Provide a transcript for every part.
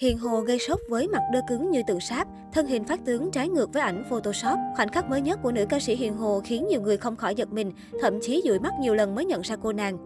Hiền Hồ gây sốc với mặt đơ cứng như tượng sáp, thân hình phát tướng trái ngược với ảnh Photoshop. Khoảnh khắc mới nhất của nữ ca sĩ Hiền Hồ khiến nhiều người không khỏi giật mình, thậm chí dụi mắt nhiều lần mới nhận ra cô nàng.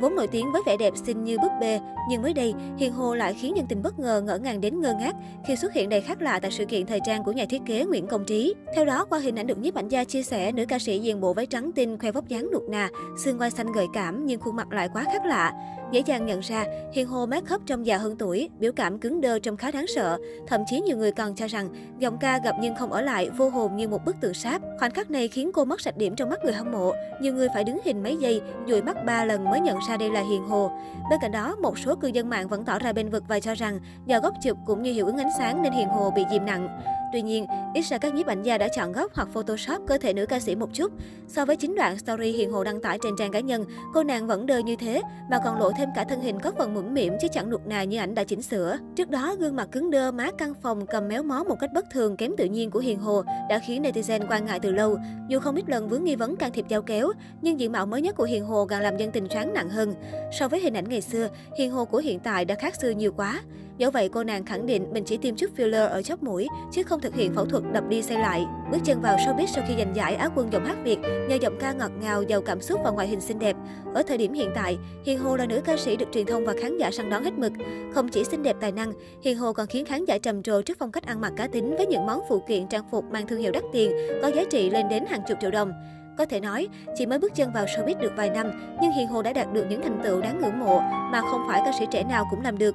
Vốn nổi tiếng với vẻ đẹp xinh như búp bê, nhưng mới đây, Hiền Hồ lại khiến nhân tình bất ngờ ngỡ ngàng đến ngơ ngác khi xuất hiện đầy khác lạ tại sự kiện thời trang của nhà thiết kế Nguyễn Công Trí. Theo đó, qua hình ảnh được nhiếp ảnh gia chia sẻ, nữ ca sĩ diện bộ váy trắng tinh khoe vóc dáng nuột nà, xương quai xanh gợi cảm nhưng khuôn mặt lại quá khác lạ. Dễ dàng nhận ra, Hiền Hồ mát khóc trong già hơn tuổi, biểu cảm cứng đơ trông khá đáng sợ. Thậm chí nhiều người còn cho rằng giọng ca gặp nhưng không ở lại, vô hồn như một bức tượng sáp. Khoảnh khắc này khiến cô mất sạch điểm trong mắt người hâm mộ. Nhiều người phải đứng hình mấy giây, dụi mắt ba lần mới nhận ra đây là Hiền Hồ. Bên cạnh đó, một số cư dân mạng vẫn tỏ ra bên vực và cho rằng do góc chụp cũng như hiệu ứng ánh sáng nên Hiền Hồ bị dìm nặng. Tuy nhiên, ít ra các nhiếp ảnh gia đã chọn góc hoặc photoshop cơ thể nữ ca sĩ một chút. So với chính đoạn story Hiền Hồ đăng tải trên trang cá nhân, cô nàng vẫn đơ như thế mà còn lộ thêm cả thân hình có phần mũm mỉm chứ chẳng nuột nà như ảnh đã chỉnh sửa. Trước đó, gương mặt cứng đơ, má căng phòng cầm méo mó một cách bất thường kém tự nhiên của Hiền Hồ đã khiến netizen quan ngại từ lâu. Dù không ít lần vướng nghi vấn can thiệp giao kéo, nhưng diện mạo mới nhất của Hiền Hồ càng làm dân tình choáng nặng hơn. So với hình ảnh ngày xưa, Hiền Hồ của hiện tại đã khác xưa nhiều quá. Dẫu vậy, cô nàng khẳng định mình chỉ tiêm chút filler ở chóp mũi, chứ không thực hiện phẫu thuật đập đi xây lại. Bước chân vào showbiz sau khi giành giải Á quân giọng hát Việt nhờ giọng ca ngọt ngào, giàu cảm xúc và ngoại hình xinh đẹp. Ở thời điểm hiện tại, Hiền Hồ là nữ ca sĩ được truyền thông và khán giả săn đón hết mực. Không chỉ xinh đẹp tài năng, Hiền Hồ còn khiến khán giả trầm trồ trước phong cách ăn mặc cá tính với những món phụ kiện trang phục mang thương hiệu đắt tiền, có giá trị lên đến hàng chục triệu đồng. Có thể nói, chỉ mới bước chân vào showbiz được vài năm, nhưng Hiền Hồ đã đạt được những thành tựu đáng ngưỡng mộ mà không phải ca sĩ trẻ nào cũng làm được.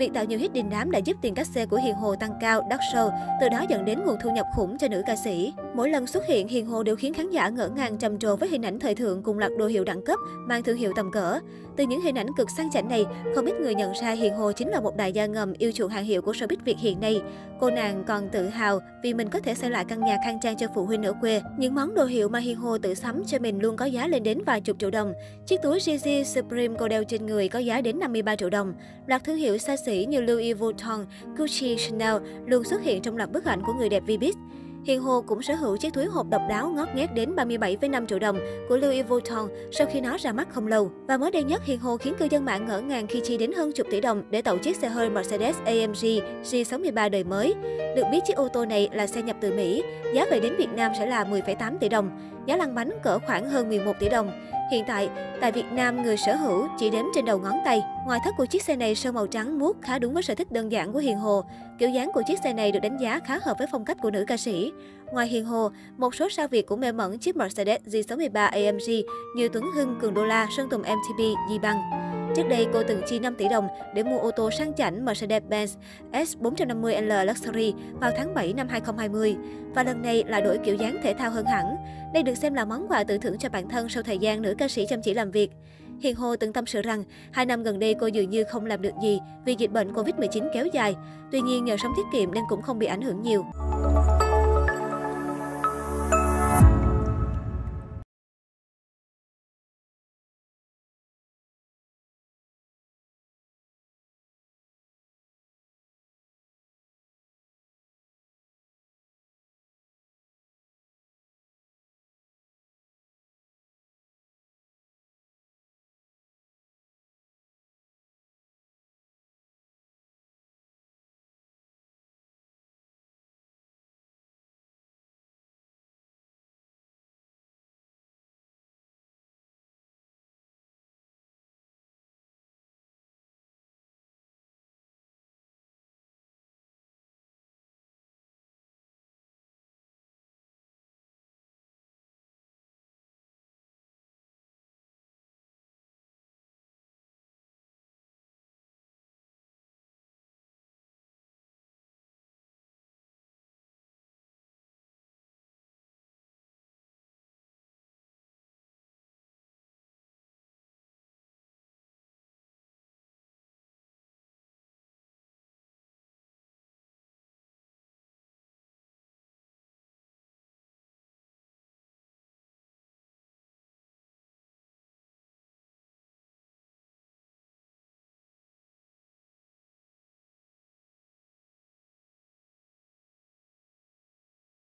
Việc tạo nhiều hit đình đám đã giúp tiền cát xê của Hiền Hồ tăng cao, đắt sâu, từ đó dẫn đến nguồn thu nhập khủng cho nữ ca sĩ. Mỗi lần xuất hiện, Hiền Hồ đều khiến khán giả ngỡ ngàng trầm trồ với hình ảnh thời thượng cùng loạt đồ hiệu đẳng cấp, mang thương hiệu tầm cỡ. Từ những hình ảnh cực sang chảnh này, không ít người nhận ra Hiền Hồ chính là một đại gia ngầm yêu chuộng hàng hiệu của showbiz Việt hiện nay. Cô nàng còn tự hào vì mình có thể xây lại căn nhà khang trang cho phụ huynh ở quê. Những món đồ hiệu mà Hiền Hồ tự sắm cho mình luôn có giá lên đến vài chục triệu đồng. Chiếc túi Gigi Supreme cô đeo trên người có giá đến 53 triệu đồng. Loạt thương hiệu xa xỉ như Louis Vuitton, Gucci, Chanel luôn xuất hiện trong loạt bức ảnh của người đẹp Vbiz. Hiền Hồ cũng sở hữu chiếc túi hộp độc đáo ngót nghét đến 37,5 triệu đồng của Louis Vuitton sau khi nó ra mắt không lâu. Và mới đây nhất, Hiền Hồ khiến cư dân mạng ngỡ ngàng khi chi đến hơn chục tỷ đồng để tậu chiếc xe hơi Mercedes AMG G63 đời mới. Được biết chiếc ô tô này là xe nhập từ Mỹ, giá về đến Việt Nam sẽ là 10,8 tỷ đồng, giá lăn bánh cỡ khoảng hơn 11 tỷ đồng. Hiện tại, tại Việt Nam, người sở hữu chỉ đếm trên đầu ngón tay. Ngoài thất của chiếc xe này sơn màu trắng muốt khá đúng với sở thích đơn giản của Hiền Hồ. Kiểu dáng của chiếc xe này được đánh giá khá hợp với phong cách của nữ ca sĩ. Ngoài Hiền Hồ, một số sao Việt cũng mê mẩn chiếc Mercedes G63 AMG như Tuấn Hưng, Cường Đô La, Sơn Tùng MTP, Di Băng. Trước đây, cô từng chi 5 tỷ đồng để mua ô tô sang chảnh Mercedes-Benz S450L Luxury vào tháng 7 năm 2020. Và lần này lại đổi kiểu dáng thể thao hơn hẳn. Đây được xem là món quà tự thưởng cho bản thân sau thời gian nữ ca sĩ chăm chỉ làm việc. Hiền Hồ từng tâm sự rằng, hai năm gần đây cô dường như không làm được gì vì dịch bệnh Covid-19 kéo dài. Tuy nhiên, nhờ sống tiết kiệm nên cũng không bị ảnh hưởng nhiều.